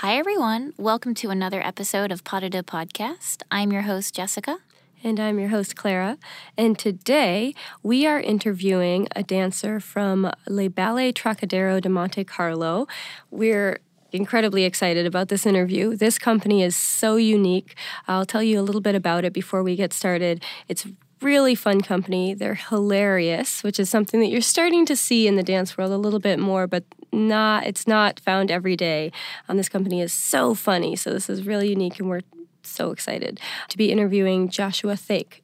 Hi, everyone. Welcome to another episode of Pas de Podcast. I'm your host, Jessica. And I'm your host, Clara. And today we are interviewing a dancer from Le Ballet Trockadero de Monte Carlo. We're incredibly excited about this interview. This company is so unique. I'll tell you a little bit about it before we get started. It's a really fun company. They're hilarious, which is something that you're starting to see in the dance world a little bit more, but not it's not found every day. Um, this company is so funny, so this is really unique, and we're so excited to be interviewing Joshua Thake.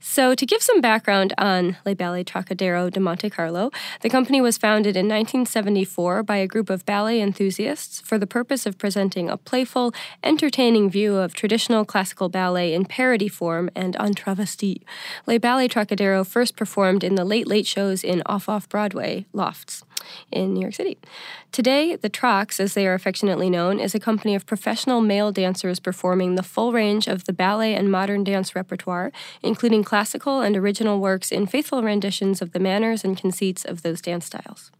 So, to give some background on Le Ballet Trockadero de Monte Carlo, the company was founded in 1974 by a group of ballet enthusiasts for the purpose of presenting a playful, entertaining view of traditional classical ballet in parody form and en travesti. Le Ballet Trockadero first performed in the late late shows in off off Broadway lofts in New York City. Today, the Trocks, as they are affectionately known, is a company of professional male dancers performing the full range of the ballet and modern dance repertoire, including classical and original works in faithful renditions of the manners and conceits of those dance styles.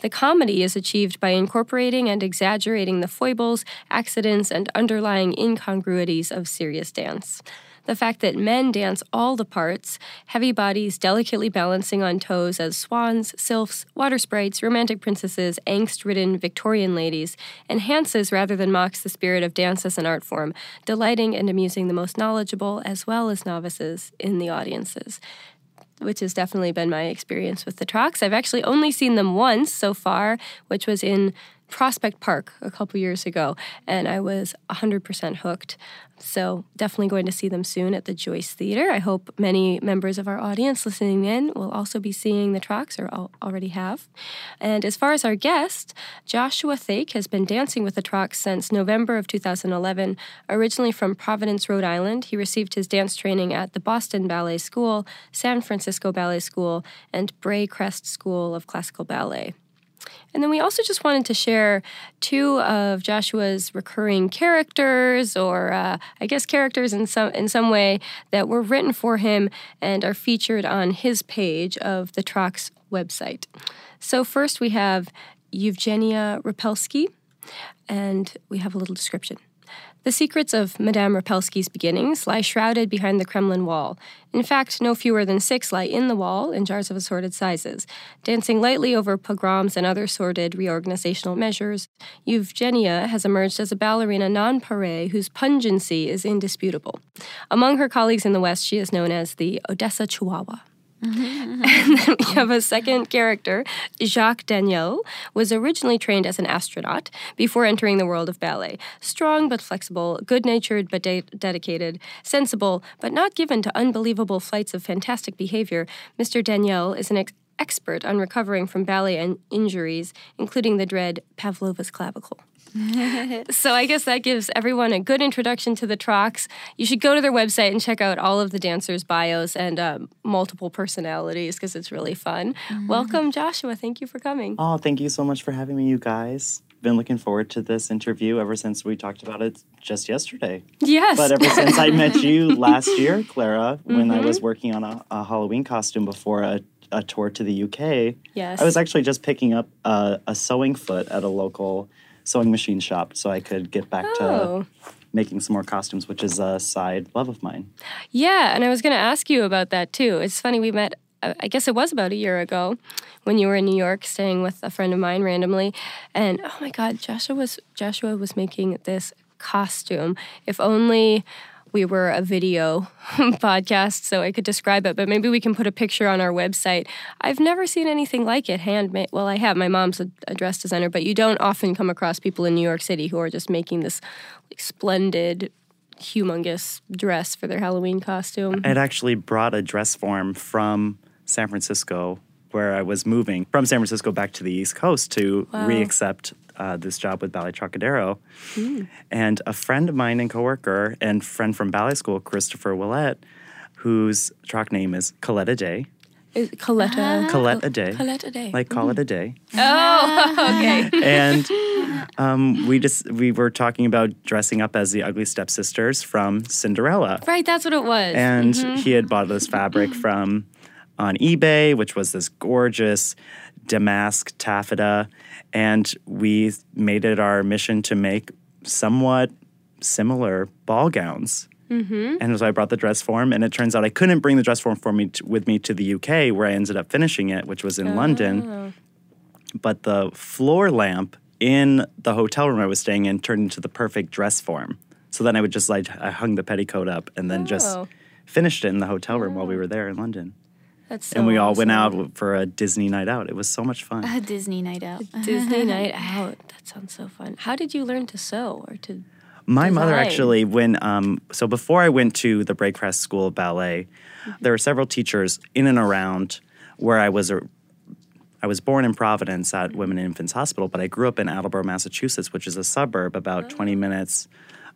The comedy is achieved by incorporating and exaggerating the foibles, accidents, and underlying incongruities of serious dance the fact that men dance all the parts, heavy bodies delicately balancing on toes as swans, sylphs, water sprites, romantic princesses, angst ridden Victorian ladies, enhances rather than mocks the spirit of dance as an art form, delighting and amusing the most knowledgeable as well as novices in the audiences which has definitely been my experience with the Trocks. I've actually only seen them once so far, which was in Prospect Park a couple years ago, and I was 100% hooked. So, definitely going to see them soon at the Joyce Theater. I hope many members of our audience listening in will also be seeing the Trocks or already have. And as far as our guest, Joshua Thake has been dancing with the Trocks since November of 2011. Originally from Providence, Rhode Island, he received his dance training at the Boston Ballet School, San Francisco Ballet School, and Brae Crest School of Classical Ballet. And then we also just wanted to share two of Joshua's recurring characters, or uh, I guess characters in some in some way that were written for him and are featured on his page of the Trocks website. So first we have Eugenia Repelskii, and we have a little description. The secrets of Madame Repelskii's beginnings lie shrouded behind the Kremlin wall. In fact, no fewer than six lie in the wall in jars of assorted sizes. Dancing lightly over pogroms and other sordid reorganizational measures, Eugenia has emerged as a ballerina nonpareil whose pungency is indisputable. Among her colleagues in the West, she is known as the Odessa Chihuahua. Mm-hmm. and then we have a second character, Jacques d'Aniels, was originally trained as an astronaut before entering the world of ballet. Strong but flexible, good-natured but de- dedicated, sensible but not given to unbelievable flights of fantastic behavior, Mr. Daniel is an ex- expert on recovering from ballet and injuries, including the dread Pavlova's clavicle. so I guess that gives everyone a good introduction to the Trocks. You should go to their website and check out all of the dancers' bios and um, multiple personalities because it's really fun. Mm-hmm. Welcome, Joshua. Thank you for coming. Oh, thank you so much for having me, you guys. Been looking forward to this interview ever since we talked about it just yesterday. Yes. But ever since I met you last year, Clara, when mm-hmm. I was mm-hmm. working on a, a Halloween costume before a a tour to the UK. Yes. I was actually just picking up a, a sewing foot at a local sewing machine shop so I could get back oh. to making some more costumes, which is a side love of mine. Yeah, and I was going to ask you about that too. It's funny, we met, uh, I guess it was about a year ago when you were in New York staying with a friend of mine randomly. And oh my God, Joshua was, Joshua was making this costume. If only we were a video podcast, so I could describe it, but maybe we can put a picture on our website. I've never seen anything like it handmade. Well, I have. My mom's a, a dress designer, but you don't often come across people in New York City who are just making this like, splendid humongous dress for their Halloween costume. I had actually brought a dress form from San Francisco where I was moving from San Francisco back to the East Coast to wow. reaccept uh, this job with Ballet Trockadero. Mm. And a friend of mine and coworker and friend from ballet school, Christopher Willett, whose Trock name is Colette Adae. Is Coletta. Ah. Colette a day. Colette a day. Like call mm. it a day. Oh, okay. and um, we just we were talking about dressing up as the ugly stepsisters from Cinderella. Right, that's what it was. And mm-hmm. he had bought this fabric from on eBay, which was this gorgeous damask taffeta. And we made it our mission to make somewhat similar ball gowns. Mm-hmm. And so I brought the dress form, and it turns out I couldn't bring the dress form for me t- with me to the UK, where I ended up finishing it, which was in London. But the floor lamp in the hotel room I was staying in turned into the perfect dress form. So then I would just like I hung the petticoat up and then just Oh. finished it in the hotel room while we were there in London. That's so and we all went out for a Disney night out. It was so much fun. A Disney night out. Disney night out. That sounds so fun. How did you learn to sew or to? My mother actually, when um, so before I went to the Brae Crest School of Ballet, there were several teachers in and around where I was. A, I was born in Providence at Women and Infants Hospital, but I grew up in Attleboro, Massachusetts, which is a suburb about 20 minutes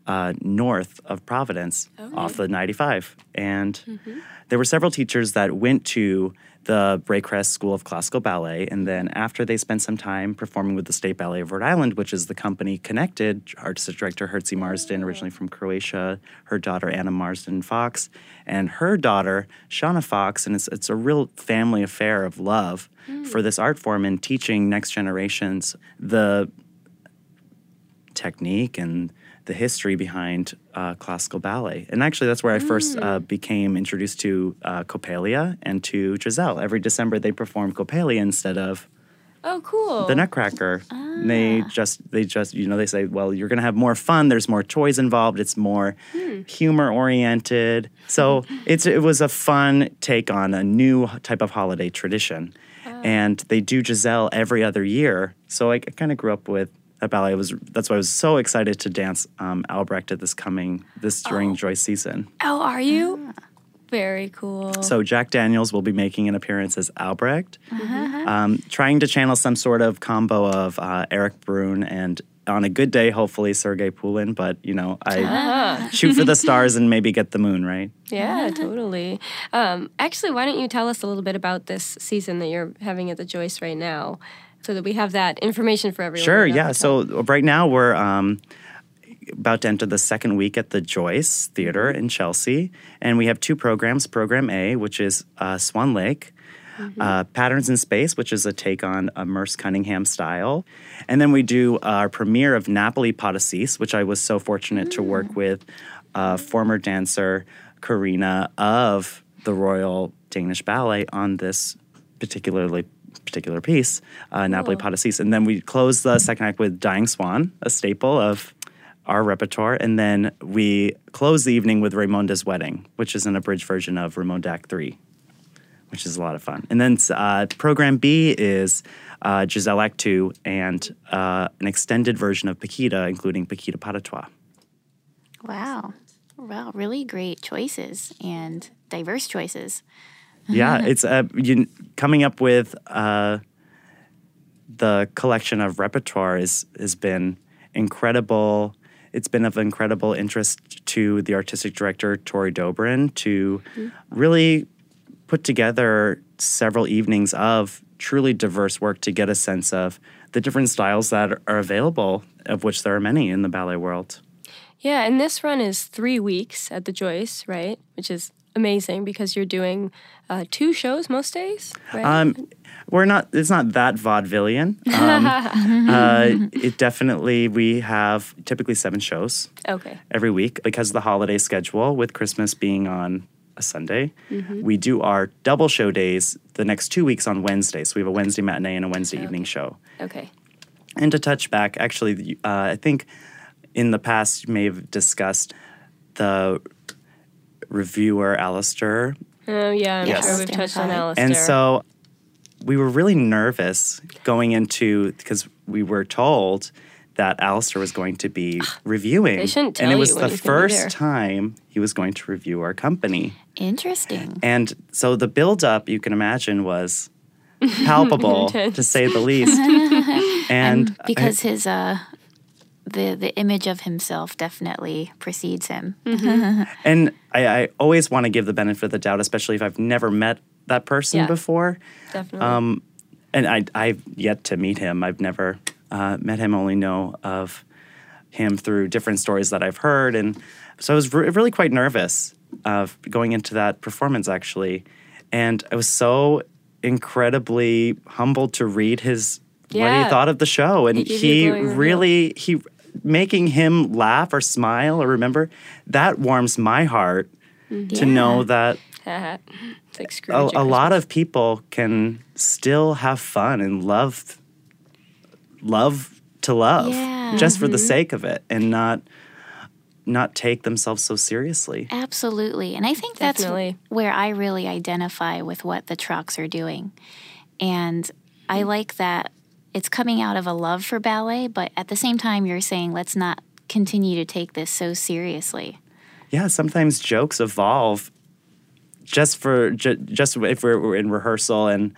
uh, north of Providence, off the 95. And there were several teachers that went to the Brae Crest School of Classical Ballet, and then after they spent some time performing with the State Ballet of Rhode Island, which is the company connected, artistic director Herci Marsden, originally from Croatia, her daughter Anna Marsden Fox, and her daughter Shauna Fox, and it's it's a real family affair of love for this art form and teaching next generations the technique and the history behind uh, classical ballet. And actually, that's where I first uh, became introduced to uh, Coppelia and to Giselle. Every December, they perform Coppelia instead of Oh, cool. the Nutcracker. They just, they just, you know, they say, well, you're going to have more fun. There's more toys involved. It's more humor oriented. So it's it was a fun take on a new type of holiday tradition. And they do Giselle every other year. So I, kind of grew up with a ballet. I was that's why I was so excited to dance um, Albrecht at this coming this during Joyce season. oh, are you? Very cool. So Jack Daniels will be making an appearance as Albrecht, um, trying to channel some sort of combo of uh, Erik Bruhn and on a good day, hopefully Sergei Polunin. But you know, I shoot for the stars and maybe get the moon, right? Yeah, totally. Um, actually, why don't you tell us a little bit about this season that you're having at the Joyce right now, so that we have that information for everyone. Sure, yeah. So right now we're um, about to enter the second week at the Joyce Theater in Chelsea, and we have two programs. Program A, which is uh, Swan Lake. Uh, Patterns in Space, which is a take on a Merce Cunningham style. And then we do our premiere of Napoli Pas de Six, which I was so fortunate to work with uh, former dancer Karina of the Royal Danish Ballet on this particularly particular piece, uh, Napoli Pas de Six. And then we close the second act with Dying Swan, a staple of our repertoire. And then we close the evening with Raymonda's Wedding, which is an abridged version of Raymonda Act 3, which is a lot of fun. And then uh, program B is uh, Giselle Act 2 and uh, an extended version of Paquita, including Paquita pas de trois. Wow. Wow, really great choices and diverse choices. Yeah, it's uh, you, coming up with uh, the collection of repertoire is, has been incredible. It's been of incredible interest to the artistic director Tory Dobrin to really put together several evenings of truly diverse work to get a sense of the different styles that are available, of which there are many in the ballet world. Yeah, and this run is three weeks at the Joyce, right? Which is amazing because you're doing uh, two shows most days, right? Um, we're not. It's not that vaudevillian. Um, uh, it definitely. We have typically seven shows okay. every week because of the holiday schedule. With Christmas being on a Sunday, we do our double show days the next two weeks on Wednesday. So we have a Wednesday matinee and a Wednesday evening show. Okay. And to touch back, actually, uh, I think in the past you may have discussed the reviewer Alastair Oh, yeah, I'm Yes. sure we've touched on Identified. Alastair. And so we were really nervous going into because we were told that Alastair was going to be reviewing. They shouldn't and it was you the when he's gonna be there. first time he was going to review our company. Interesting. And so the buildup, you can imagine, was palpable to say the least. and I- because his uh the the image of himself definitely precedes him. And I, I always want to give the benefit of the doubt, especially if I've never met that person Yeah. before. Definitely. Um, and I, I've yet to meet him. I've never uh, met him, only know of him through different stories that I've heard. And so I was re- really quite nervous of going into that performance, actually. And I was so incredibly humbled to read his what he thought of the show. And He he, gave you a glowing review. really, he making him laugh or smile or remember, that warms my heart to know that it's like a, a lot of people can still have fun and love love to love Yeah. just for the mm-hmm. sake of it and not not take themselves so seriously. Absolutely. And I think Definitely. that's where I really identify with what the Trocks are doing. And I mm. like that it's coming out of a love for ballet, but at the same time, you're saying, let's not continue to take this so seriously. yeah, sometimes jokes evolve just for ju- just if we're, we're in rehearsal and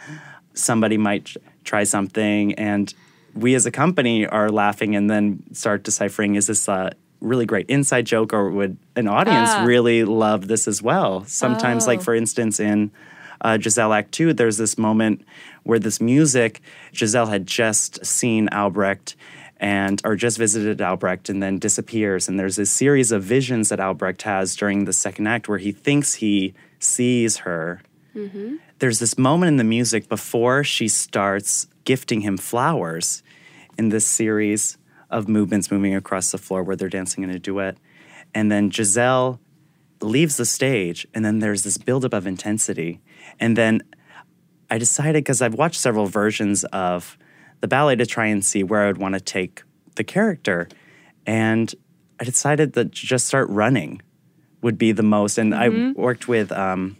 somebody might try something and we as a company are laughing and then start deciphering is this a really great inside joke or would an audience Ah. really love this as well sometimes like Oh. for instance in uh, giselle act 2 there's this moment where this music giselle had just seen albrecht and or just visited Albrecht and then disappears. And there's this series of visions that Albrecht has during the second act where he thinks he sees her. There's this moment in the music before she starts gifting him flowers in this series of movements moving across the floor where they're dancing in a duet. And then Giselle leaves the stage, and then there's this buildup of intensity. And then I decided because I've watched several versions of the ballet to try and see where I would want to take the character. And I decided that to just start running would be the most. And I worked with um,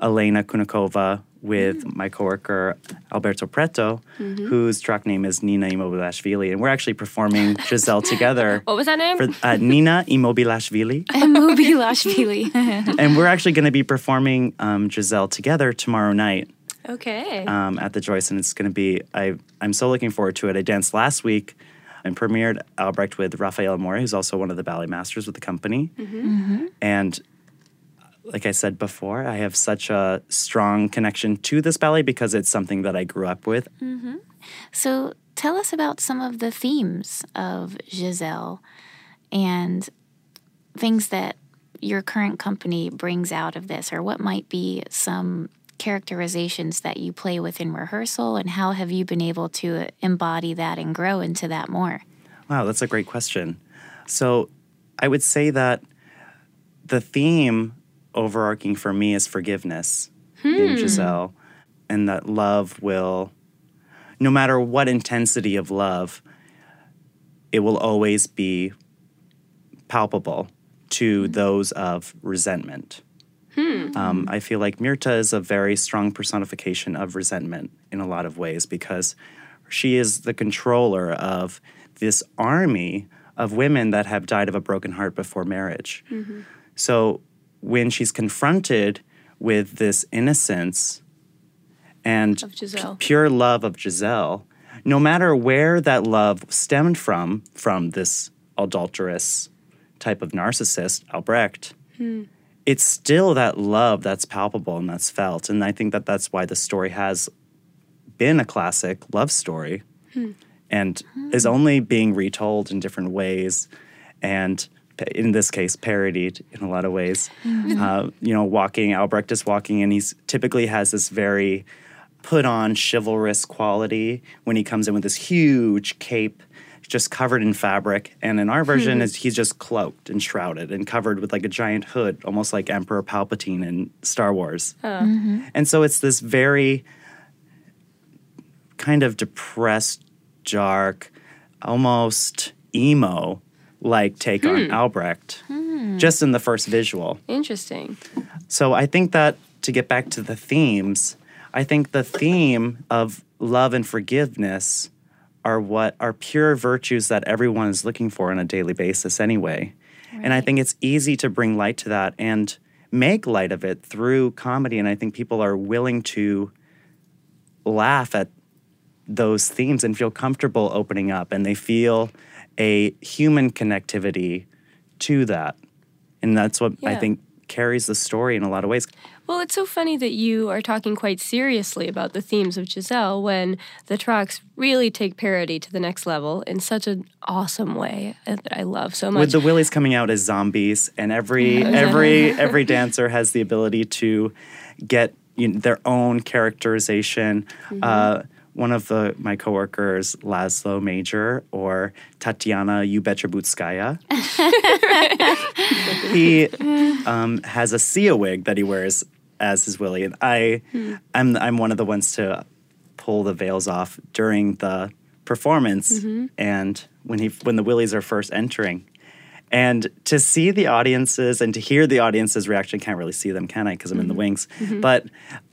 Elena Kunikova with my coworker Alberto Pretto, whose Trock name is Nina Immobilashvili. And we're actually performing Giselle together. What was that name? For, uh, Nina Immobilashvili Moby Lashvili. and we're actually going to be performing um, Giselle together tomorrow night okay. um, at the Joyce, and it's going to be. I I'm so looking forward to it. I danced last week and premiered Albrecht with Raffaele Morra, who's also one of the ballet masters with the company, and. Like I said before, I have such a strong connection to this ballet because it's something that I grew up with. Mm-hmm. So tell us about some of the themes of Giselle and things that your current company brings out of this, or what might be some characterizations that you play with in rehearsal, and how have you been able to embody that and grow into that more? Wow, that's a great question. So I would say that the theme overarching for me is forgiveness in hmm. Giselle, and that love will, no matter what intensity of love, it will always be palpable to hmm. those of resentment. Hmm. Um, I feel like Myrtha is a very strong personification of resentment in a lot of ways because she is the controller of this army of women that have died of a broken heart before marriage. Mm-hmm. So when she's confronted with this innocence and pure love of Giselle, no matter where that love stemmed from, from this adulterous type of narcissist, Albrecht, hmm. it's still that love that's palpable and that's felt. And I think that that's why the story has been a classic love story hmm. and hmm. is only being retold in different ways. And in this case parodied in a lot of ways. Mm-hmm. Uh, you know walking albrecht is walking and he's typically has this very put on chivalrous quality when he comes in with this huge cape just covered in fabric. And in our version hmm. is he's just cloaked and shrouded and covered with like a giant hood almost like emperor palpatine in star wars. Mm-hmm. And so it's this very kind of depressed, dark, almost emo like take on hmm. Albrecht, hmm. just in the first visual. Interesting. So I think that to get back to the themes, I think the theme of love and forgiveness are what are pure virtues that everyone is looking for on a daily basis anyway. And I think it's easy to bring light to that and make light of it through comedy. And I think people are willing to laugh at those themes and feel comfortable opening up and they feel a human connectivity to that. And that's what I think carries the story in a lot of ways. Well, it's so funny that you are talking quite seriously about the themes of Giselle when the Trocks really take parody to the next level in such an awesome way that I love so much. With the Wilis coming out as zombies, and every every every dancer has the ability to get you know, their own characterization. Uh, one of the my coworkers, Laszlo Major or Tatiana Youbetyabootskaya. he um, has a Sia wig that he wears as his Wili, and I, hmm. I'm I'm one of the ones to pull the veils off during the performance, mm-hmm. and when he when the Wilis are first entering. And to see the audiences and to hear the audience's reaction, I can't really see them, can I? Because I'm in the mm-hmm. wings. Mm-hmm. But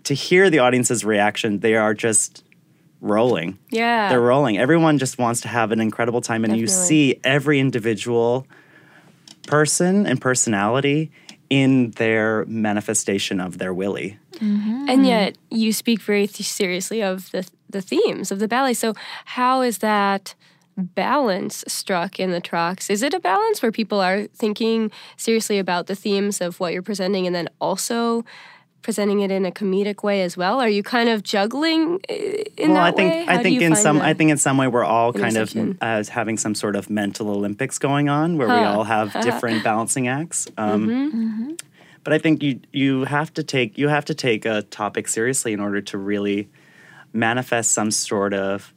to hear the audience's reaction, they are just rolling. Yeah. They're rolling. Everyone just wants to have an incredible time, and you see every individual person and personality in their manifestation of their Wili. Mm-hmm. And yet, you speak very th- seriously of the the themes of the ballet. So, how is that balance struck in the Trocks? Is it a balance where people are thinking seriously about the themes of what you're presenting, and then also presenting it in a comedic way as well? Are you kind of juggling uh, in well, that I think way? I How do think in some I think in some way we're all kind of uh, having some sort of mental Olympics going on where we all have different balancing acts. Um, Mm-hmm. But I think you you have to take you have to take a topic seriously in order to really manifest some sort of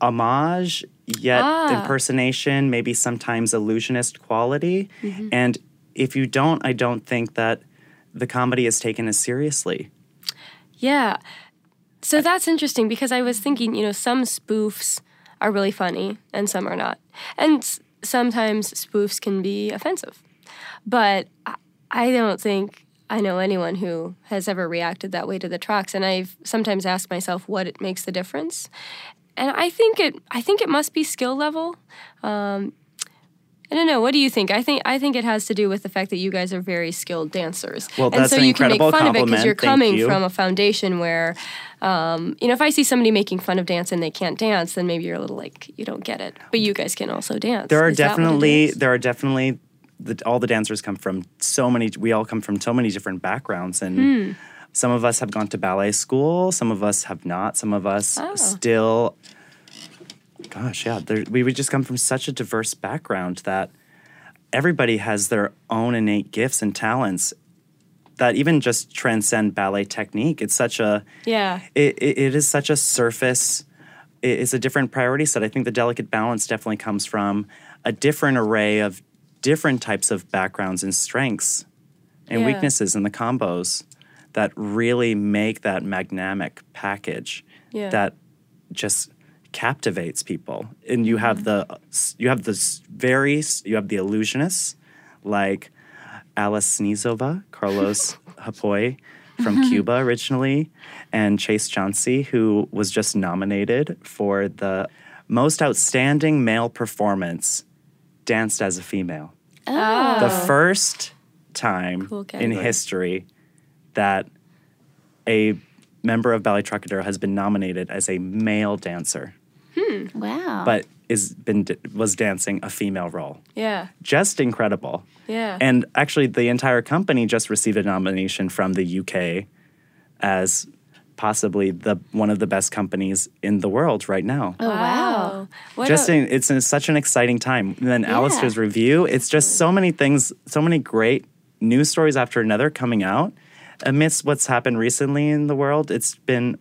homage yet Ah. impersonation, maybe sometimes illusionist quality. Mm-hmm. And if you don't, I don't think that the comedy is taken as seriously. Yeah. So that's interesting because I was thinking, you know, some spoofs are really funny and some are not. And sometimes spoofs can be offensive. But I- don't think I know anyone who has ever reacted that way to the Trocks and I've sometimes asked myself what it makes the difference. And I think it I think it must be skill level. Um, I don't know. What do you think? I think I think it has to do with the fact that you guys are very skilled dancers, Well, and so an you can make fun of it because you're Thank coming you. from a foundation where, um, you know, if I see somebody making fun of dance and they can't dance, then maybe you're a little like you don't get it. But you guys can also dance. there are Is that what it definitely there are definitely the, all the dancers come from so many we all come from so many different backgrounds and Hmm. some of us have gone to ballet school some of us have not some of us Oh. still gosh yeah there, we would just come from such a diverse background that everybody has their own innate gifts and talents that even just transcend ballet technique it's such a yeah. it, it, it is such a surface it- it's a different priority set i think the delicate balance definitely comes from a different array of different types of backgrounds and strengths and Yeah. weaknesses in the combos that really make that magnamic package Yeah. that just captivates people. And you have mm-hmm. the you have this very you have the illusionists like Alla Snizova, Carlos Hopuy from mm-hmm. Cuba originally, and Chase Johnsey, who was just nominated for the most outstanding male performance danced as a female. Oh. The first time Cool in history that a member of Ballet Trockadero has been nominated as a male dancer, Hmm. Wow. but is been was dancing a female role. Yeah. Just incredible. Yeah. And actually, the entire company just received a nomination from the UK as possibly the one of the best companies in the world right now. oh, wow. What just a- in, it's in such an exciting time. And then Yeah. Alastair's review, it's just so many things, so many great news stories after another coming out. Amidst what's happened recently in the world, it's been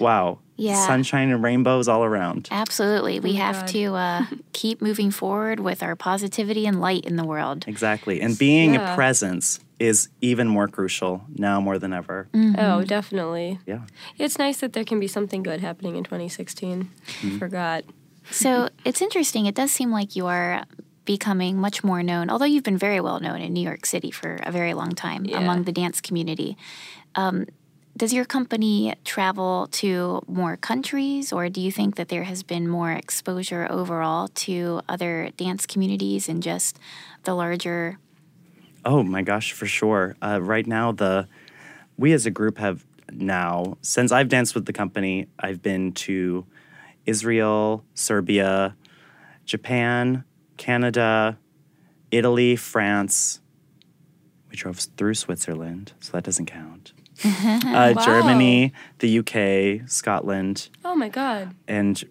wow. Yeah. Sunshine and rainbows all around. Absolutely. We my have God. to uh, keep moving forward with our positivity and light in the world. Exactly. And being Yeah. a presence is even more crucial now more than ever. Oh, definitely. Yeah. It's nice that there can be something good happening in 2016. Mm-hmm. Forgot. So it's interesting. It does seem like you are becoming much more known, although you've been very well known in New York City for a very long time Yeah. among the dance community. Um, does your company travel to more countries, or do you think that there has been more exposure overall to other dance communities and just the larger? Oh my gosh, for sure. Uh, right now, the we as a group have now since I've danced with the company, I've been to Israel, Serbia, Japan, Canada, Italy, France. We drove through Switzerland, so that doesn't count. uh, Wow. Germany, the UK, Scotland, Oh my God. and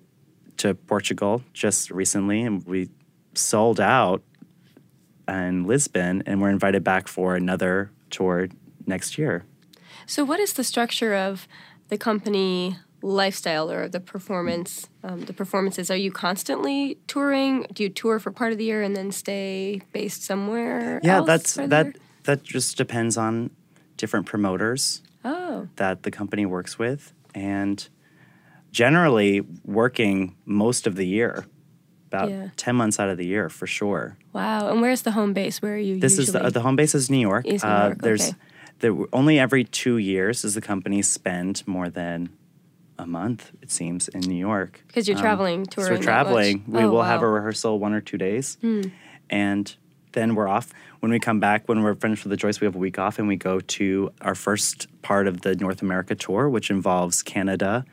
to Portugal just recently, and we sold out in Lisbon, and we're invited back for another tour next year. So, what is the structure of the company lifestyle or the performance um, the performances are you constantly touring do you tour for part of the year and then stay based somewhere Yeah, else that's that year? that just depends on different promoters oh that the company works with and generally working most of the year. About Yeah. 10 months out of the year for sure. wow and where's the home base where are you This is the, the home base is New York. Is New Uh, York, there's okay. there, only every two years does the company spend more than a month, it seems, in New York. because you're Um, traveling So we're traveling. We Oh, will have a. Hmm. rehearsal one or two days, and then we're off. When we come back, when we're finished with the Joyce, we have a week off, and we go to our first part of the North America tour, which involves Canada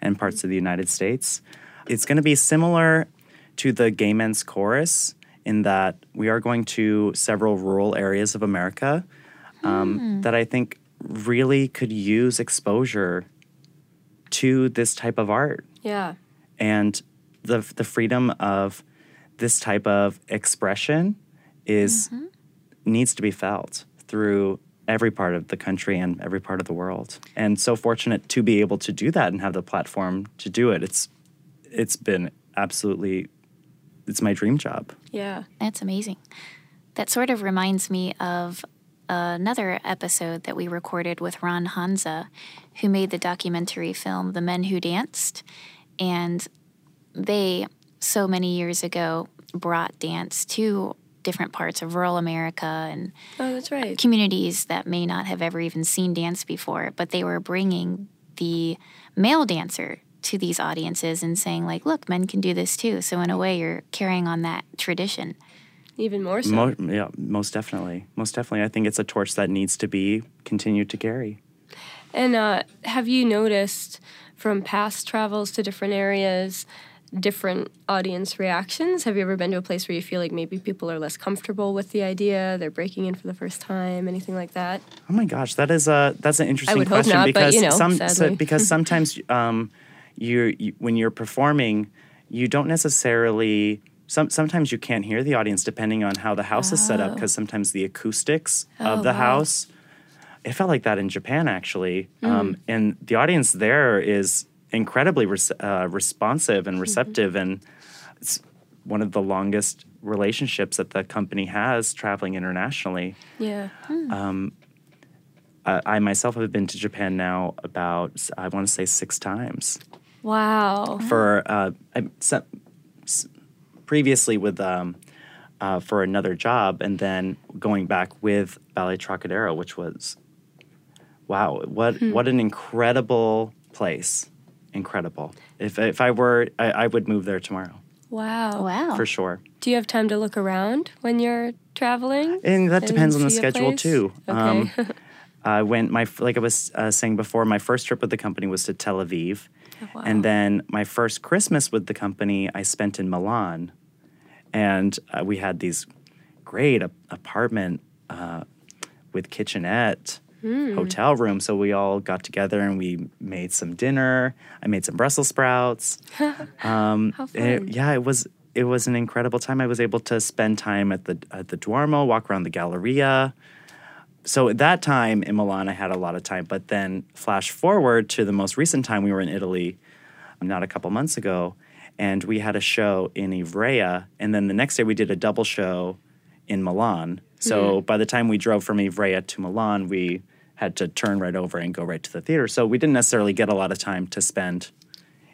and parts of the United States. It's going to be similar to the Gay Men's Chorus in that we are going to several rural areas of America um, that I think really could use exposure to this type of art yeah and the the freedom of this type of expression is mm-hmm. needs to be felt through every part of the country and every part of the world. And so fortunate to be able to do that and have the platform to do it. It's it's been absolutely it's my dream job. yeah That's amazing. That sort of reminds me of another episode that we recorded with Ron Honsa, who made the documentary film The Men Who Danced. And they, so many years ago, brought dance to different parts of rural America and oh that's right communities that may not have ever even seen dance before, but they were bringing the male dancer to these audiences and saying like, "Look, men can do this too." So in a way, you're carrying on that tradition. even more so Mo- yeah, most definitely. Most definitely. I think it's a torch that needs to be continued to carry. And uh, have you noticed from past travels to different areas, different audience reactions? Have you ever been to a place where you feel like maybe people are less comfortable with the idea, they're breaking in for the first time, anything like that? Oh my gosh, that is a that's an interesting question not, because you know, some so- because sometimes um, you're, you when you're performing, you don't necessarily. Some, sometimes you can't hear the audience depending on how the house is set up because sometimes the acoustics Oh, of the wow. house. It felt like that in Japan actually, Mm. um, and the audience there is incredibly res- uh, responsive Mm-hmm. and receptive, and it's one of the longest relationships that the company has traveling internationally. Yeah. uh, I myself have been to Japan now about I want to say six times Wow. for uh, I, se- s- previously with um, uh, for another job and then going back with Ballet Trockadero, which was wow what what an incredible place, incredible. If if I were I, I would move there tomorrow Wow. Wow. for sure. Do you have time to look around when you're traveling? And that And depends on the schedule place? too. Okay. Um, I went my like I was uh, saying before. My first trip with the company was to Tel Aviv, Oh, wow. and then my first Christmas with the company I spent in Milan, and uh, we had these great ap- apartment uh, with kitchenette. Hmm. Hotel room, so we all got together and we made some dinner. I made some Brussels sprouts. Um, How and it- fun. yeah, it was it was an incredible time. I was able to spend time at the at the Duomo, walk around the Galleria. So at that time in Milan, I had a lot of time. But then flash forward to the most recent time we were in Italy, not a couple months ago, and we had a show in Ivrea, and then the next day we did a double show in Milan. So by the time we drove from Ivrea to Milan, we had to turn right over and go right to the theater. So we didn't necessarily get a lot of time to spend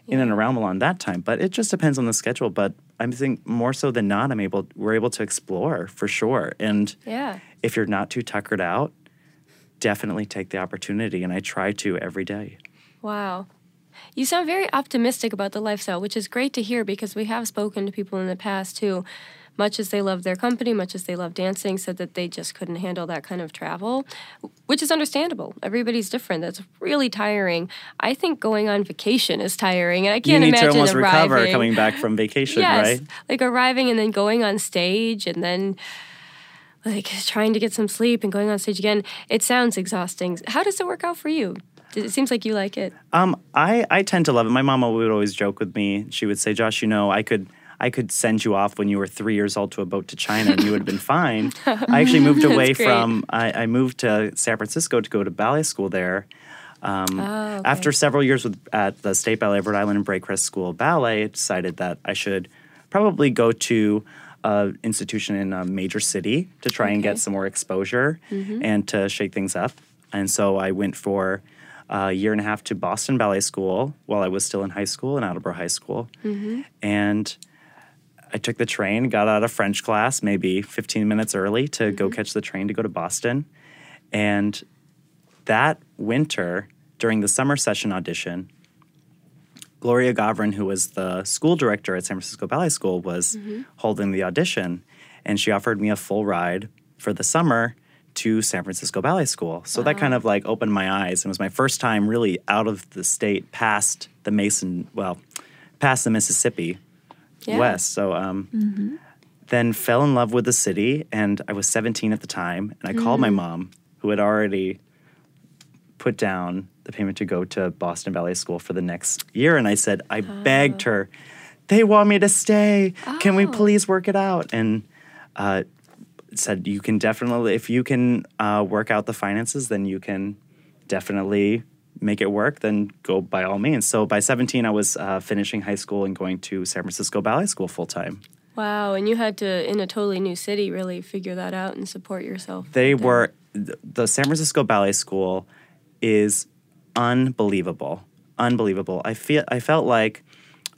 in and around Milan that time. But it just depends on the schedule. But I think more so than not, I'm able we're able to explore for sure. And yeah. if you're not too tuckered out, definitely take the opportunity. And I try to every day. Wow. You sound very optimistic about the lifestyle, which is great to hear because we have spoken to people in the past who, much as they love their company, much as they love dancing, said that they just couldn't handle that kind of travel, which is understandable. Everybody's different. That's really tiring. I think going on vacation is tiring, and I can't need imagine to almost arriving. recover coming back from vacation, yes, right? like arriving and then going on stage and then like trying to get some sleep and going on stage again. It sounds exhausting. How does it work out for you? It seems like you like it. Um, I, I tend to love it. My mama would always joke with me. She would say, Josh, you know, I could I could send you off when you were three years old to a boat to China and you would have been fine. I actually moved away from I, I moved to San Francisco to go to ballet school there Um, Oh, okay. After several years with, at the State Ballet of Rhode Island and Brae Crest School of Ballet, I decided that I should probably go to an institution in a major city to try and get some more exposure and to shake things up. And so I went for a year and a half to Boston Ballet School while I was still in high school in Attleboro High School. And I took the train, got out of French class maybe 15 minutes early to go mm-hmm. catch the train to go to Boston. And that winter, during the summer session audition, Gloria Govrin, who was the school director at San Francisco Ballet School, was mm-hmm. holding the audition. And she offered me a full ride for the summer to San Francisco Ballet School. So that kind of like opened my eyes. It was my first time really out of the state past the Mason, well, past the Mississippi Yeah. west. So um, then fell in love with the city, and I was 17 at the time, and I called my mom, who had already put down the payment to go to Boston Ballet School for the next year, and I said, I begged her, they want me to stay. Can we Oh. please work it out? And uh, said, you can definitely, if you can uh, work out the finances, then you can definitely make it work, then go by all means. So by 17, I was uh, finishing high school and going to San Francisco Ballet School full time. Wow, and you had to, in a totally new city, really figure that out and support yourself. They were, the San Francisco Ballet School is unbelievable. Unbelievable. I feel, I felt like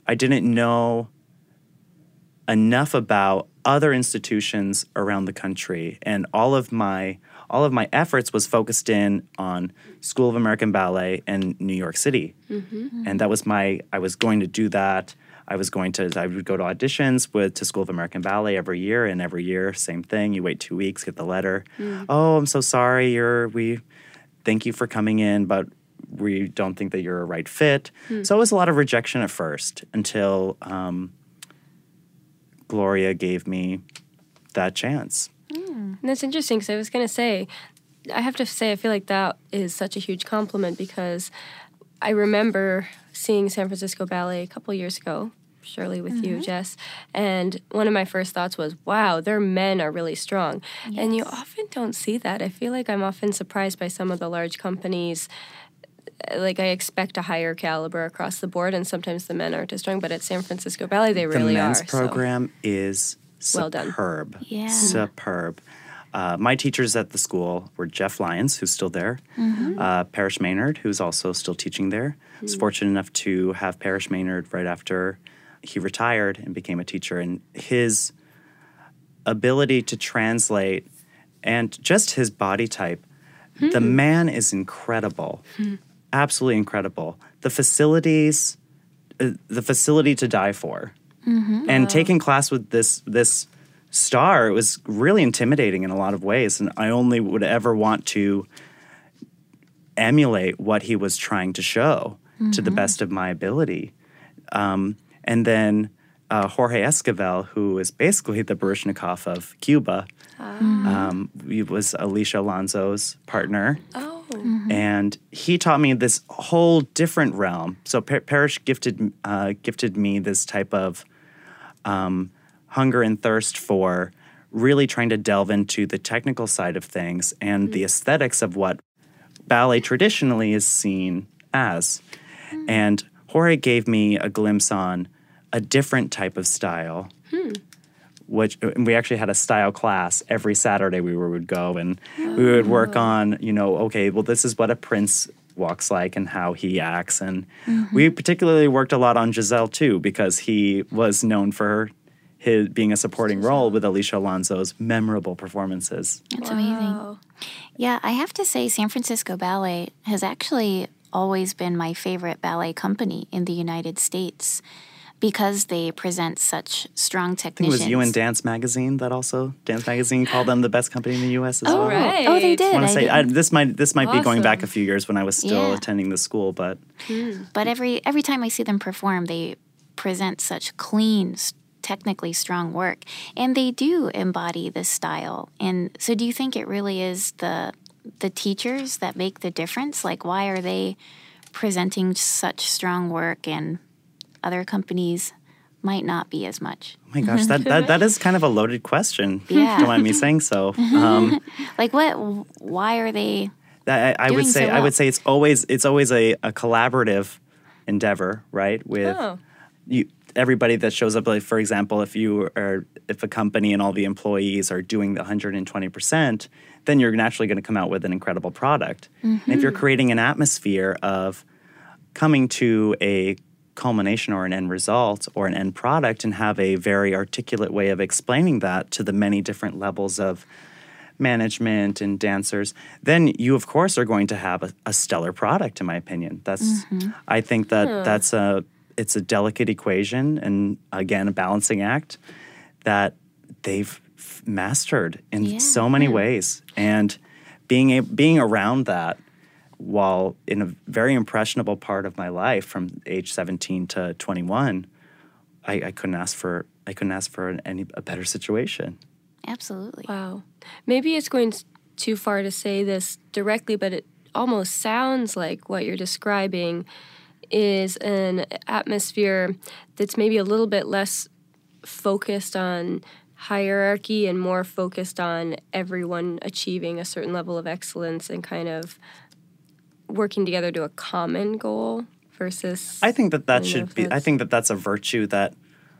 I didn't know enough about other institutions around the country and all of my all of my efforts was focused in on School of American Ballet and New York City. Mm-hmm. And that was my I was going to do that. I was going to I would go to auditions with to School of American Ballet every year and every year same thing. You wait 2 weeks, get the letter. Mm. Oh, I'm so sorry. You're we thank you for coming in, but we don't think that you're a right fit. Mm. So it was a lot of rejection at first until um, Gloria gave me that chance. Hmm. And that's interesting because I was going to say, I have to say, I feel like that is such a huge compliment because I remember seeing San Francisco Ballet a couple years ago, surely with you, mm-hmm. Jess. And one of my first thoughts was, wow, their men are really strong. And you often don't see that. I feel like I'm often surprised by some of the large companies. Uh, like I expect a higher caliber across the board, and sometimes the men aren't as strong. But at San Francisco Ballet, they really are. the men's are. so- program is Well done. superb. Yeah. Superb. Uh, my teachers at the school were Jeff Lyons, who's still there, uh, Parrish Maynard, who's also still teaching there. I was fortunate enough to have Parrish Maynard right after he retired and became a teacher. And his ability to translate and just his body type, the man is incredible. Absolutely incredible. The facilities, uh, the facility to die for and taking class with this this star it was really intimidating in a lot of ways and i only would ever want to emulate what he was trying to show to the best of my ability. Um, and then uh, jorge esquivel who is basically the baryshnikov of cuba um, he was alicia alonso's partner. Oh. and he taught me this whole different realm. So Par- Parrish gifted uh, gifted me this type of um, hunger and thirst for really trying to delve into the technical side of things and the mm-hmm. aesthetics of what ballet traditionally is seen as. Mm. And Jorge gave me a glimpse on a different type of style hmm. which we actually had a style class every Saturday we would go and we would work oh. on, you know, okay, well, this is what a prince walks like and how he acts. And mm-hmm. we particularly worked a lot on Giselle too, because he was known for his being a supporting role with Alicia Alonso's memorable performances. That's amazing. Yeah, I have to say, San Francisco Ballet has actually always been my favorite ballet company in the United States because they present such strong I think it was you and Dance Magazine that also Dance Magazine called them the best company in the U.S. as Oh, well. right. oh, they did. I want I to say I, this might this might be going back a few years when I was still Yeah. attending the school, but hmm. But every every time I see them perform, they present such clean, technically strong work, and they do embody this style. And so, do you think it really is the the teachers that make the difference? Like, why are they presenting such strong work, and other companies might not be as much? oh my gosh, that, that that is kind of a loaded question. Yeah. Don't mind me saying so. Um, Like, what? Why are they? I, I would say so I would say it's always it's always a, a collaborative endeavor, right? With Oh. you everybody that shows up like for example if you are if a company and all the employees are doing the 120% then you're naturally going to come out with an incredible product and if you're creating an atmosphere of coming to a culmination or an end result or an end product and have a very articulate way of explaining that to the many different levels of management and dancers, then you of course are going to have a, a stellar product. In my opinion, that's mm-hmm. I think that that's a it's a delicate equation and again a balancing act that they've mastered in Yeah. so many ways and being a, being around that while in a very impressionable part of my life from age 17 to 21 I, I couldn't ask for I couldn't ask for an, any a better situation Absolutely. Wow. Maybe it's going too far to say this directly, but it almost sounds like what you're describing is an atmosphere that's maybe a little bit less focused on hierarchy and more focused on everyone achieving a certain level of excellence and kind of working together to a common goal versus I think that that I don't know should be. I think that that's a virtue that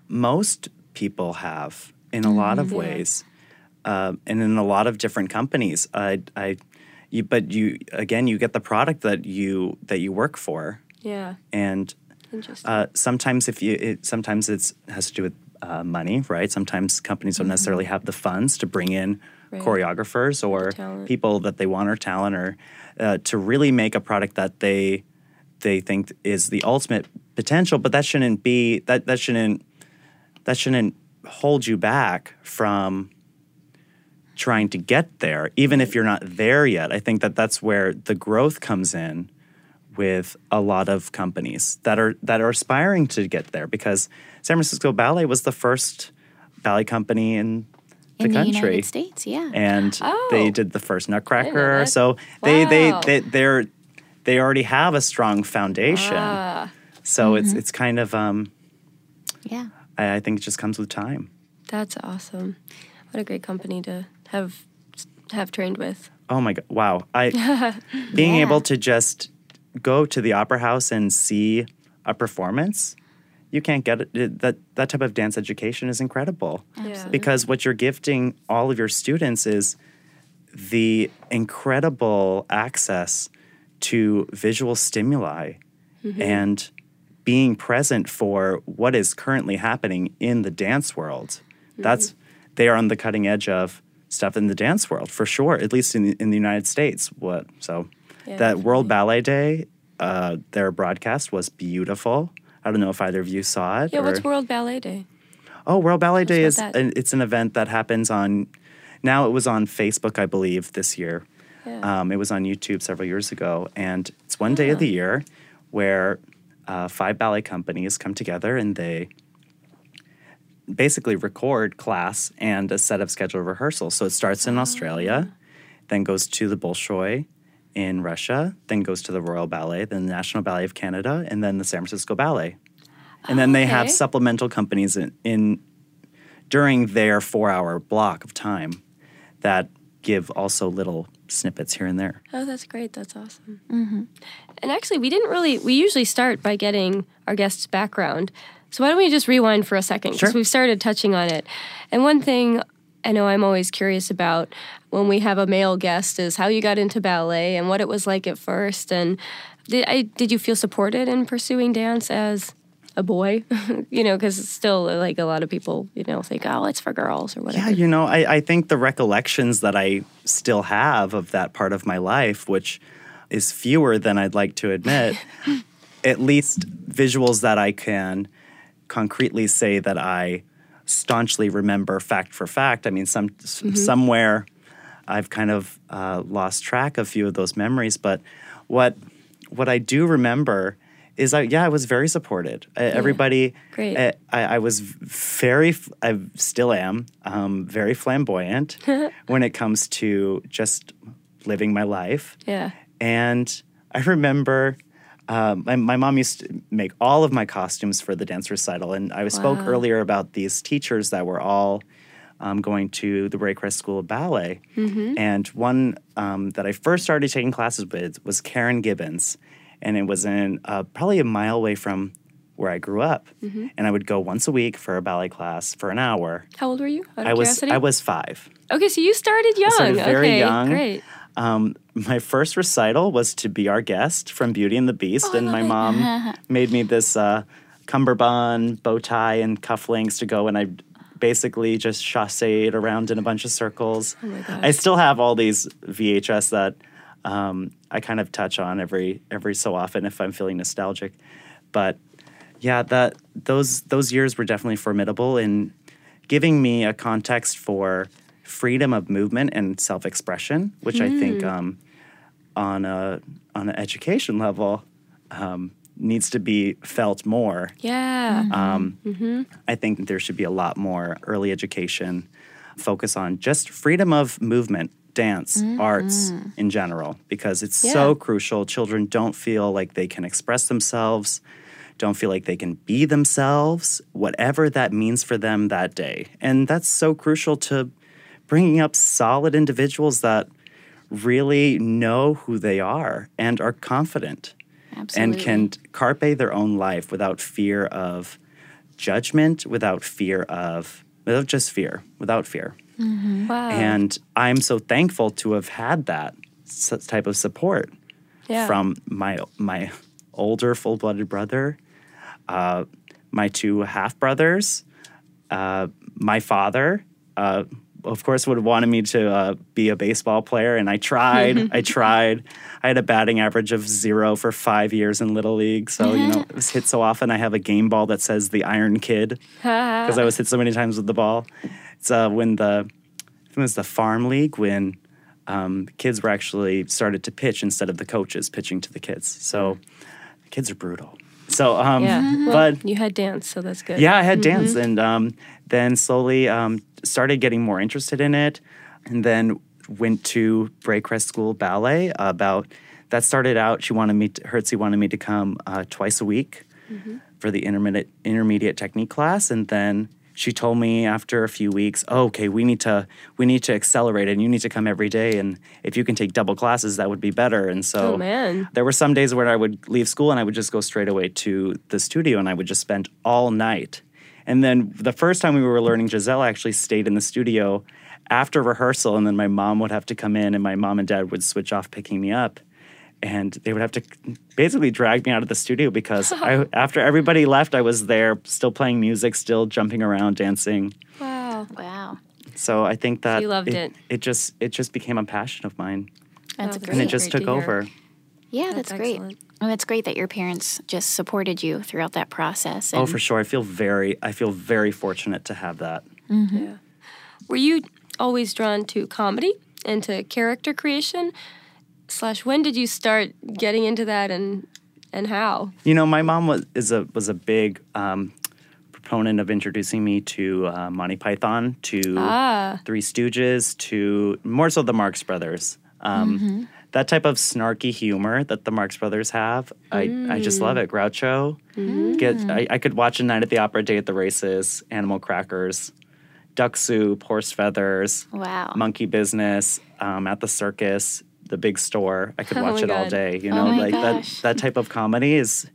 most people have in a lot of Yeah. ways, um, and in a lot of different companies. I, I, you, but you again, you get the product that you that you work for, yeah and uh, sometimes if you, it, sometimes it's has to do with uh, money, right? Sometimes companies don't necessarily have the funds to bring in Mm-hmm. Right. choreographers or people that they want or talent or uh, to really make a product that they they think is the ultimate potential. But that shouldn't be that that shouldn't that shouldn't hold you back from trying to get there, even if you're not there yet. I think that that's where the growth comes in with a lot of companies that are that are aspiring to get there because San Francisco Ballet was the first ballet company in the In the country. United States, yeah. And Oh. they did the first Nutcracker. So they, they Wow. they they're they already have a strong foundation. ah, So it's it's kind of um yeah. I, I think it just comes with time. that's awesome what a great company to have have trained with Oh my god! Wow! I being Yeah. able to just go to the opera house and see a performance. You can't get it. That that type of dance education is incredible Yeah. because what you're gifting all of your students is the incredible access to visual stimuli and being present for what is currently happening in the dance world. That's they are on the cutting edge of stuff in the dance world for sure. At least in the, in the United States. What so Yeah, that World Ballet Day, uh, their broadcast was beautiful. I don't know if either of you saw it. yeah what's world ballet day Oh, World Ballet Day is an, it's an event that happens on. Now it was on Facebook, I believe, this year. Yeah. Um, it was on YouTube several years ago, and it's one day of the year where uh, five ballet companies come together and they basically record class and a set of scheduled rehearsals. So it starts in Australia, then goes to the Bolshoi in Russia, then goes to the Royal Ballet, then the National Ballet of Canada, and then the San Francisco Ballet. And then they have supplemental companies in, in during their four-hour block of time that give also little snippets here and there. Oh, that's great. That's awesome. Mm-hmm. And actually, we didn't really, we usually start by getting our guest's background. So why don't we just rewind for a second? Because Sure. we've started touching on it. And one thing I know I'm always curious about when we have a male guest is how you got into ballet and what it was like at first. And did, I, did you feel supported in pursuing dance as a boy? you know, because still, uh, like a lot of people, you know, think, oh, it's for girls or whatever. Yeah, you know, I, I think the recollections that I still have of that part of my life, which is fewer than I'd like to admit, at least visuals that I can concretely say that I staunchly remember fact for fact. I mean, some s- mm-hmm. somewhere I've kind of uh, lost track of a few of those memories, but what what I do remember is I yeah I was very supported. Uh, Everybody, Great. uh, I, I was very, I still am, um, very flamboyant when it comes to just living my life. Yeah. And I remember um, my, my mom used to make all of my costumes for the dance recital. And I spoke Wow. earlier about these teachers that were all um, going to the Brae Crest School of Ballet. And one um, that I first started taking classes with was Karen Gibbons. And it was in uh, probably a mile away from where I grew up. And I would go once a week for a ballet class for an hour. How old were you? I was curiosity? I was five. Okay, so you started young. started very okay, young. Great. Um, my first recital was to be our guest from Beauty and the Beast, and my mom made me this uh, cummerbund, bow tie, and cufflinks to go, and I basically just chasseed around in a bunch of circles. Oh my. I still have all these VHS that um, I kind of touch on every every so often if I'm feeling nostalgic, but yeah, that those those years were definitely formidable in giving me a context for freedom of movement and self-expression, which I think um, on a on an education level um, needs to be felt more. Yeah. Mm-hmm. Um, mm-hmm. I think there should be a lot more early education focus on just freedom of movement, dance, mm-hmm. arts in general, because it's so crucial. Children don't feel like they can express themselves, don't feel like they can be themselves, whatever that means for them that day. And that's so crucial to bringing up solid individuals that really know who they are and are confident Absolutely. and can carpe their own life without fear of judgment, without fear of, without just fear, without fear. wow. And I'm so thankful to have had that type of support Yeah. from my my older full blooded brother, uh, my two half brothers, uh, my father. Uh, of course, would have wanted me to uh, be a baseball player, and I tried. I tried. I had a batting average of zero for five years in little league. So you know, it was hit so often. I have a game ball that says the Iron Kid because I was hit so many times with the ball. It's uh, when the I think it was the farm league when um, kids were actually started to pitch instead of the coaches pitching to the kids. So the kids are brutal. So, um, Yeah. but you had dance, so that's good. yeah, I had dance, and um, then slowly um, started getting more interested in it, and then went to Brae Crest School Ballet. About that started out. She wanted me. To, Herci wanted me to come uh, twice a week for the intermediate intermediate technique class, and then she told me after a few weeks, oh, "Okay, we need to we need to accelerate, and you need to come every day, and if you can take double classes, that would be better." And so Oh, man. there were some days where I would leave school and I would just go straight away to the studio and I would just spend all night. And then the first time we were learning Giselle, actually stayed in the studio after rehearsal, and then my mom would have to come in, and my mom and dad would switch off picking me up. And they would have to basically drag me out of the studio because I, after everybody left, I was there still playing music, still jumping around, dancing. Wow. wow. So I think that you loved it. It just it just became a passion of mine, That's Oh, great. and it Great just to took hear. over. Yeah, That's that's, great. excellent. Oh, it's great that your parents just supported you throughout that process. And Oh, for sure. I feel very, I feel very fortunate to have that. Yeah. Were you always drawn to comedy and to character creation? Slash, when did you start getting into that, and and how? You know, my mom was is a was a big um, proponent of introducing me to uh, Monty Python, to Ah. Three Stooges, to more so the Marx Brothers. Um, That type of snarky humor that the Marx Brothers have, I, I just love it. Groucho, get I, I could watch a night at the opera, day at the races, Animal Crackers, Duck Soup, Horse Feathers, Wow. Monkey Business, um, at the circus, the big store. I could Oh watch it all day. You Oh know, my like gosh. that that type of comedy is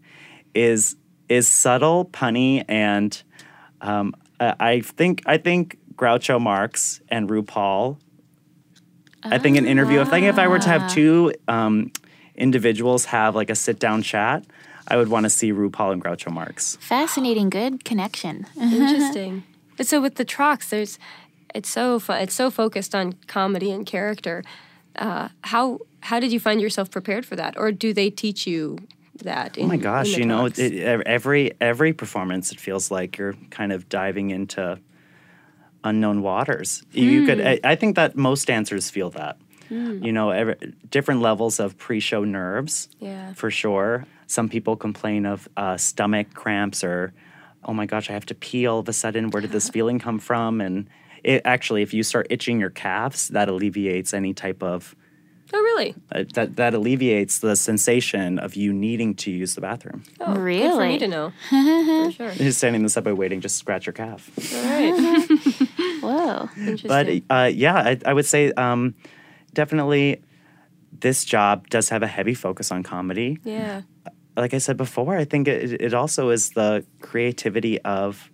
is is subtle, punny, and um, I, I think I think Groucho Marx and RuPaul. I think an interview. If think if I were to Ah. have two um, individuals have like a sit down chat, I would want to see RuPaul and Groucho Marx. Fascinating. Good connection. Interesting. But so with the Trocks, there's it's so fu- it's so focused on comedy and character. Uh, how how did you find yourself prepared for that, or do they teach you that? Oh my gosh, you know, it, every every performance, it feels like you're kind of diving into unknown waters. You could, I, I think that most dancers feel that. You know, every, different levels of pre-show nerves, Yeah. for sure. Some people complain of uh, stomach cramps or, oh my gosh, I have to pee all of a sudden. Where did this feeling come from? And it actually, if you start itching your calves, that alleviates any type of oh really? uh, that that alleviates the sensation of you needing to use the bathroom. Oh, Good for Really? me to know. for sure. Just standing in the subway waiting, just scratch your calf. All right. Whoa. Interesting. But uh, yeah, I, I would say um, definitely this job does have a heavy focus on comedy. yeah. Like I said before, I think it, it also is the creativity of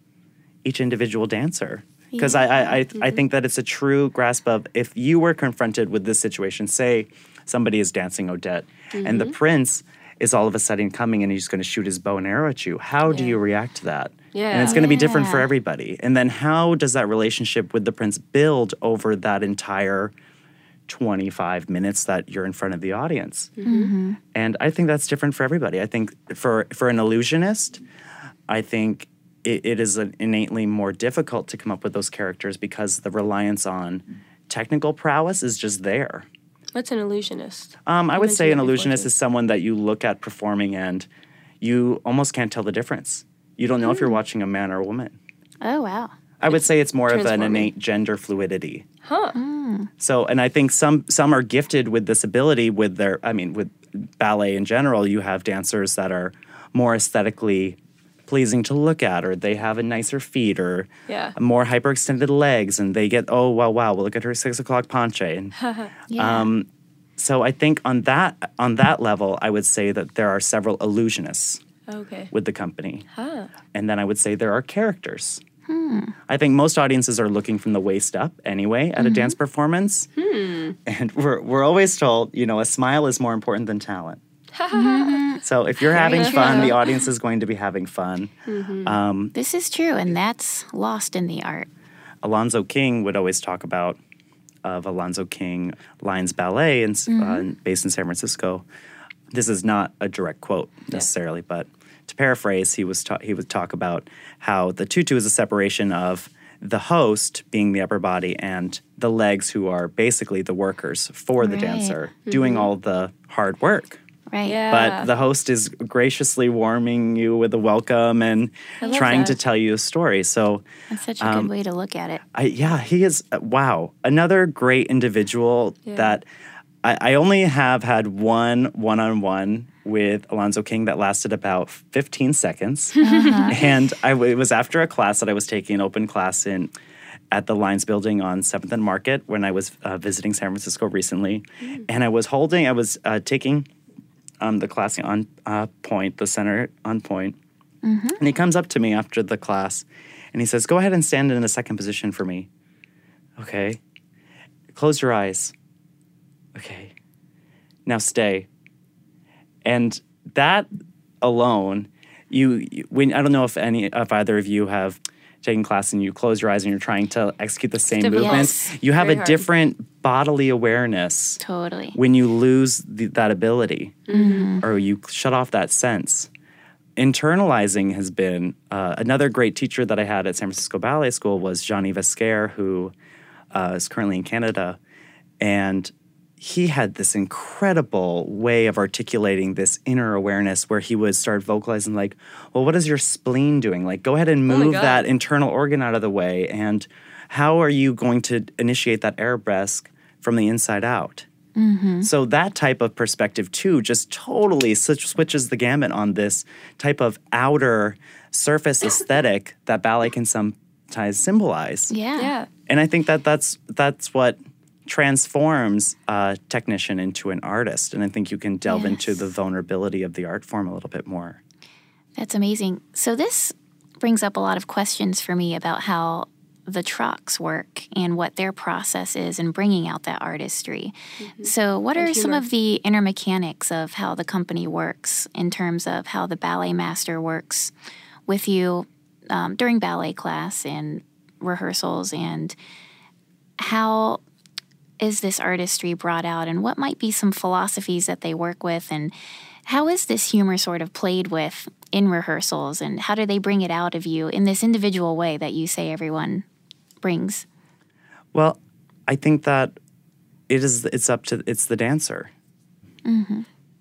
each individual dancer. Because I, I, I, I think that it's a true grasp of if you were confronted with this situation, say somebody is dancing Odette and the prince is all of a sudden coming and he's going to shoot his bow and arrow at you, how do you react to that? Yeah. And it's going to be different for everybody. And then how does that relationship with the prince build over that entire 25 minutes that you're in front of the audience? Mm-hmm. Mm-hmm. And I think that's different for everybody. I think for for an illusionist, I think it, it is an innately more difficult to come up with those characters because the reliance on technical prowess is just there. What's an illusionist? Um, I would say an illusionist is someone that you look at performing and you almost can't tell the difference. You don't know if Hmm. you're watching a man or a woman. Oh, wow. I would say it's more of an innate gender fluidity. Huh. So, and I think some some are gifted with this ability with their. I mean, with ballet in general, you have dancers that are more aesthetically pleasing to look at, or they have a nicer feet, or Yeah. more hyperextended legs, and they get oh wow wow, well look at her six o'clock penché. Yeah. um, so I think on that on that level, I would say that there are several illusionists Okay. with the company. Huh. And then I would say there are characters. Hmm. I think most audiences are looking from the waist up anyway at a mm-hmm. dance performance. Hmm. And we're, we're always told, you know, a smile is more important than talent. So if you're having fun, true. the audience is going to be having fun. Um, this is true, and that's lost in the art. Alonzo King would always talk about of Alonzo King LINES Ballet and uh, based in San Francisco. This is not a direct quote necessarily, but to paraphrase, he was ta- he would talk about how the tutu is a separation of the host being the upper body and the legs who are basically the workers for the Right. dancer doing all the hard work. Right. Yeah. But the host is graciously warming you with a welcome and love trying to tell you a story. So That's such a Um, good way to look at it. I, yeah, he is. uh, Wow, another great individual Yeah. that I, I only have had one one-on-one with Alonzo King that lasted about 15 seconds, and I w- it was after a class that I was taking, an open class in at the Lines Building on Seventh and Market when I was uh, visiting San Francisco recently, and I was holding, I was uh, taking um, the class on uh, pointe, the center on pointe. And he comes up to me after the class and he says, Go ahead and stand in a second position for me. Okay. Close your eyes. Okay. Now stay. And that alone, you, you- when I don't know if any if either of you have taken class and you close your eyes and you're trying to execute the same movements, Yes. you have Very a hard. different bodily awareness Totally. when you lose the, that ability or you shut off that sense. Internalizing has been uh, another great teacher that I had at San Francisco Ballet School was Johnny Vesquer, who uh, is currently in Canada, and he had this incredible way of articulating this inner awareness where he would start vocalizing like, "Well, what is your spleen doing? Like, go ahead and oh move God. that internal organ out of the way, and how are you going to initiate that arabesque from the inside out?" Mm-hmm. So that type of perspective too just totally switches the gamut on this type of outer surface aesthetic that ballet can sometimes symbolize. Yeah. Yeah. And I think that that's that's what transforms a technician into an artist. And I think you can delve into the vulnerability of the art form a little bit more. That's amazing. So this brings up a lot of questions for me about how the Trocks work and what their process is in bringing out that artistry. So, what And are some of the inner mechanics of how the company works in terms of how the ballet master works with you um, during ballet class and rehearsals, and how is this artistry brought out, and what might be some philosophies that they work with, and how is this humor sort of played with in rehearsals, and how do they bring it out of you in this individual way that you say everyone brings? Well, I think that it is it's up to it's the dancer.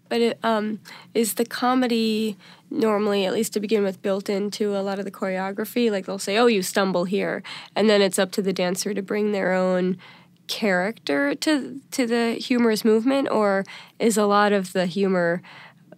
But it, um, is the comedy normally, at least to begin with, built into a lot of the choreography? Like they'll say, "Oh, you stumble here," and then it's up to the dancer to bring their own character to to the humorous movement, or is a lot of the humor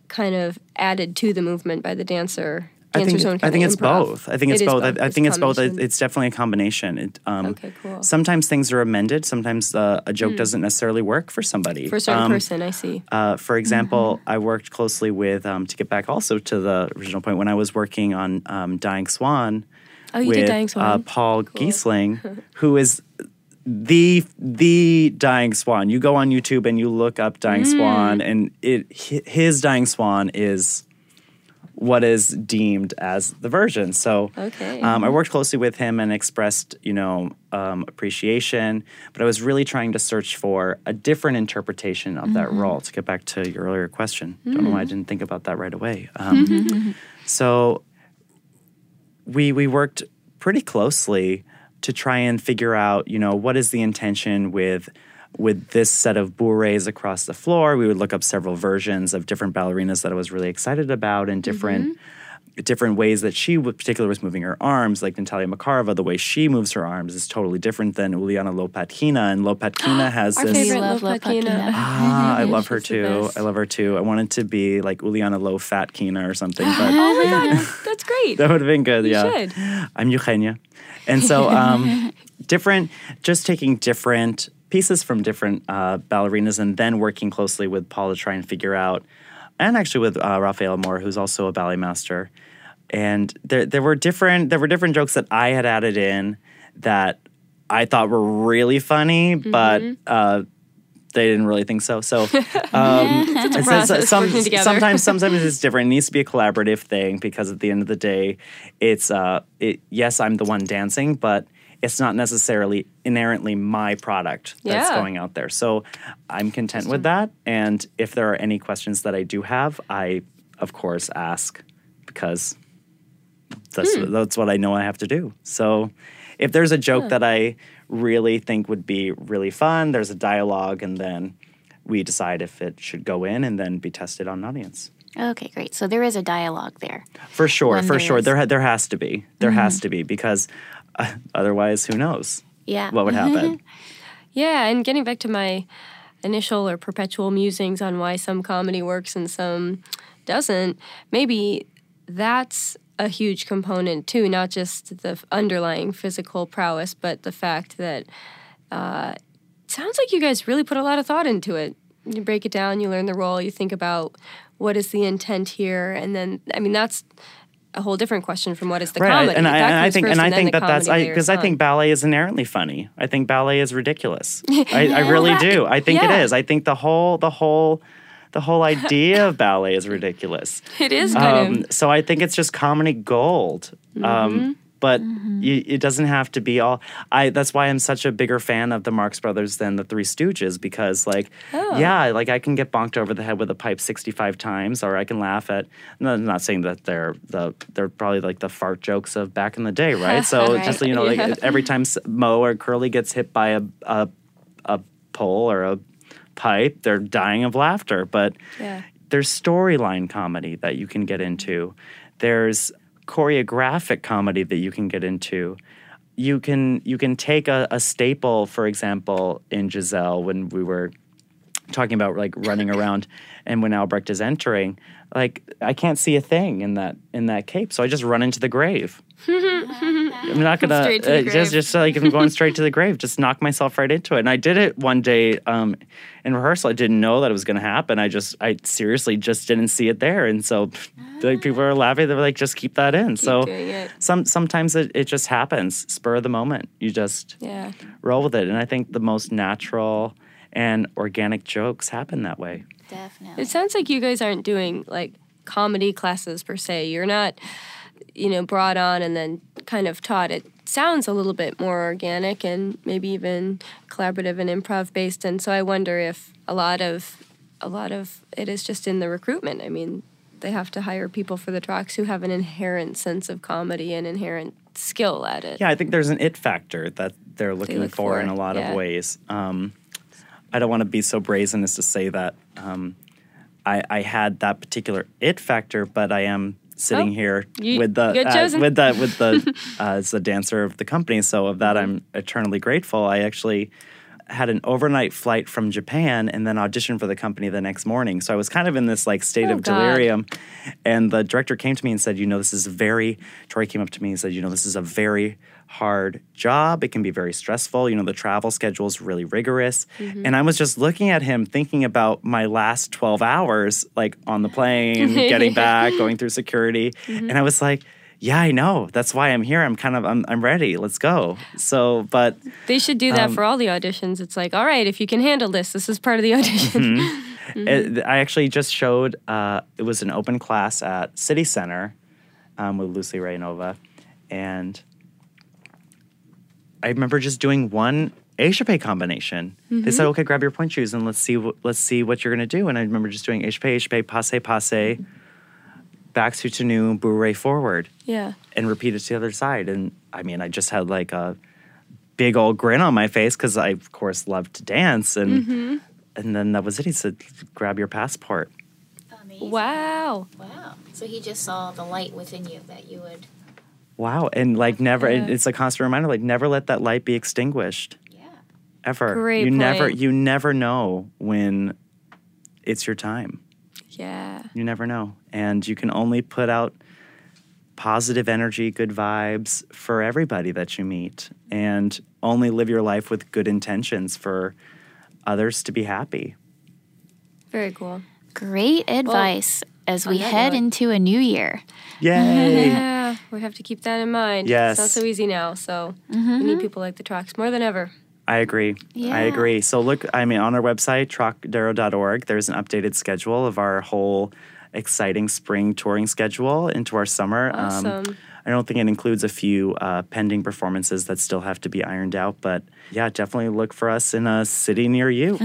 kind of added to the movement by the dancer? I think I think it's improv? both. I think it's is both. I, I It's think it's both. It's definitely a combination. It, um, Okay, cool. Sometimes things are amended. Sometimes uh, a joke doesn't necessarily work for somebody. For a certain Um, person, I see. Uh, for example, Mm-hmm. I worked closely with um, to get back also to the original point when I was working on um, Dying Swan. Oh, you with, did Dying Uh, Swan? Paul Ghiselin, who is the the Dying Swan. You go on YouTube and you look up Dying Mm. Swan, and it his Dying Swan is what is deemed as the version. So Okay. um, I worked closely with him and expressed, you know, um, appreciation. But I was really trying to search for a different interpretation of that role. To get back to your earlier question, don't know why I didn't think about that right away. Um, so we we worked pretty closely to try and figure out, you know, what is the intention with with this set of bourrées across the floor. We would look up several versions of different ballerinas that I was really excited about and different different ways that she w- particularly was moving her arms. Like Natalia Makarova, the way she moves her arms is totally different than Uliana Lopatkina. And Lopatkina has Our this favorite love Lopatkina. Lopatkina. Ah, I love her too. I love her too. I wanted to be like Uliana Low Fat Kina or something, but Oh my god, that's great. that would have been good. You yeah. should. I'm Eugenia. And so, um, different, just taking different pieces from different uh, ballerinas and then working closely with Paul to try and figure out, and actually with uh, Raffaele Morra, who's also a ballet master. And there, there were different, there were different jokes that I had added in that I thought were really funny, but uh, they didn't really think so. So, um, It's a it's- process some- sometimes sometimes it's different. It needs to be a collaborative thing because at the end of the day, it's uh, it, yes, I'm the one dancing, but it's not necessarily inherently my product that's Yeah. going out there. So I'm content with that. And if there are any questions that I do have, I of course ask because that's Hmm. that's what I know I have to do. So if there's a joke that I really think would be really fun, there's a dialogue, and then we decide if it should go in and then be tested on an audience. Okay, great. So there is a dialogue there. For sure, for there sure, is- there ha- there has to be, there has to be because uh, otherwise, who knows Yeah. what would happen? Yeah, and getting back to my initial or perpetual musings on why some comedy works and some doesn't, maybe that's a huge component too, not just the underlying physical prowess, but the fact that uh, sounds like you guys really put a lot of thought into it. You break it down, you learn the role, you think about what is the intent here, and then I mean that's a whole different question from what is the right, comedy. and I, and I think first, and I think that that's because I, layers think ballet is inherently funny. I think ballet is ridiculous. I, I really do. I think Yeah. it is. I think the whole the whole the whole idea of ballet is ridiculous. it is Um, so I think it's just comedy gold. Mm-hmm. Um, but you, it doesn't have to be all. I that's why I'm such a bigger fan of the Marx Brothers than the Three Stooges because like Oh. yeah, like I can get bonked over the head with a pipe 65 times, or I can laugh at. No, I'm not saying that they're the they're probably like the fart jokes of back in the day, right? So Right. just you know, Yeah. like every time Moe or Curly gets hit by a a, a pole or a pipe, they're dying of laughter. But Yeah. there's storyline comedy that you can get into. There's choreographic comedy that you can get into. You can you can take a, a staple, for example, in Giselle when we were talking about like running around and when Albrecht is entering, like I can't see a thing in that in that cape, so I just run into the grave. I'm not gonna Straight to the uh, just grave. just like I'm going straight to the grave, just knock myself right into it. And I did it one day um, in rehearsal. I didn't know that it was gonna happen. I just I seriously just didn't see it there, and so like people are laughing. They were like, just keep that in. so it. some sometimes it, it just happens, spur of the moment. You just Yeah. roll with it, and I think the most natural and organic jokes happen that way. Definitely. It sounds like you guys aren't doing like comedy classes per se. You're not, you know, brought on and then kind of taught. It sounds a little bit more organic and maybe even collaborative and improv based. And so I wonder if a lot of a lot of it is just in the recruitment. I mean, they have to hire people for the Trocks who have an inherent sense of comedy and inherent skill at it. Yeah, I think there's an it factor that they're looking look for, for, in a lot yeah. of ways. Um, I don't want to be so brazen as to say that um, I, I had that particular it factor, but I am sitting Oh, here you- with the uh, with the with the uh, as the dancer of the company. So of that, I'm eternally grateful. I actually had an overnight flight from Japan and then auditioned for the company the next morning. So I was kind of in this like state Oh, of God. delirium. And the director came to me and said, You know, this is very, Tory came up to me and said, You know, this is a very hard job. It can be very stressful. You know, the travel schedule is really rigorous. Mm-hmm. And I was just looking at him thinking about my last 12 hours, like on the plane, getting back, going through security. Mm-hmm. And I was like, yeah, I know. That's why I'm here. I'm kind of, I'm, I'm ready. Let's go. So, but They should do that Um, for all the auditions. It's like, all right, if you can handle this, this is part of the audition. Mm-hmm. It, I actually just showed. Uh, it was an open class at City Center um, with Lucy Raynova, and I remember just doing one échappé combination. They said, "Okay, grab your pointe shoes and let's see. What, let's see what you're gonna do." And I remember just doing échappé, Asia Pay, passe, passe, back to tenue, bourrée forward, yeah. and repeat it to the other side. And I mean, I just had like a big old grin on my face because I, of course, loved to dance and. Mm-hmm. And then that was it. He said, "Grab your passport." Amazing. Wow. Wow. So he just saw the light within you that you would. Wow. And like never, Yeah. it's a constant reminder, like never let that light be extinguished Yeah. ever. Great you never, you never know when it's your time. Yeah. You never know. And you can only put out positive energy, good vibes for everybody that you meet and only live your life with good intentions for others to be happy. Very cool. Great advice as we head note- into a new year. Yay. Yeah, we have to keep that in mind. Yes. It's not so easy now, so mm-hmm. we need people like the Trocks more than ever. I agree. Yeah. I agree. So look, I mean, on our website, trockadero.org, there's an updated schedule of our whole exciting spring touring schedule into our summer. Um, Awesome. I don't think it includes a few uh, pending performances that still have to be ironed out, but yeah, definitely look for us in a city near you.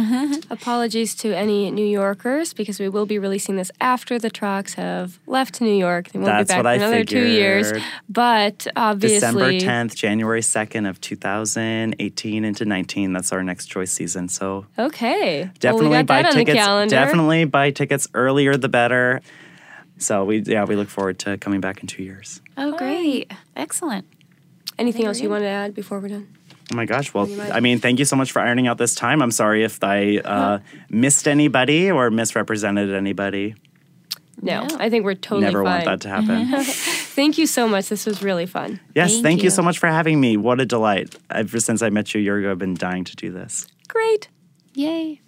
Apologies to any New Yorkers because we will be releasing this after the Trocks have left New York. They won't That's be back what for another two years. But obviously, December 10th, January 2nd of 2018 into 19. That's our next choice season. So Okay. definitely well, we buy tickets. Definitely buy tickets earlier the better. So we yeah we look forward to coming back in two years. Oh, great. Excellent. Anything else you want to add before we're done? Oh my gosh! Well, I mean, thank you so much for ironing out this time. I'm sorry if I uh, missed anybody or misrepresented anybody. No, No. I think we're totally Never fine. want that to happen. Thank you so much. This was really fun. yes, Thank thank, you. you. so much for having me. What a delight! Ever since I met you a year ago, I've been dying to do this. Great. Yay.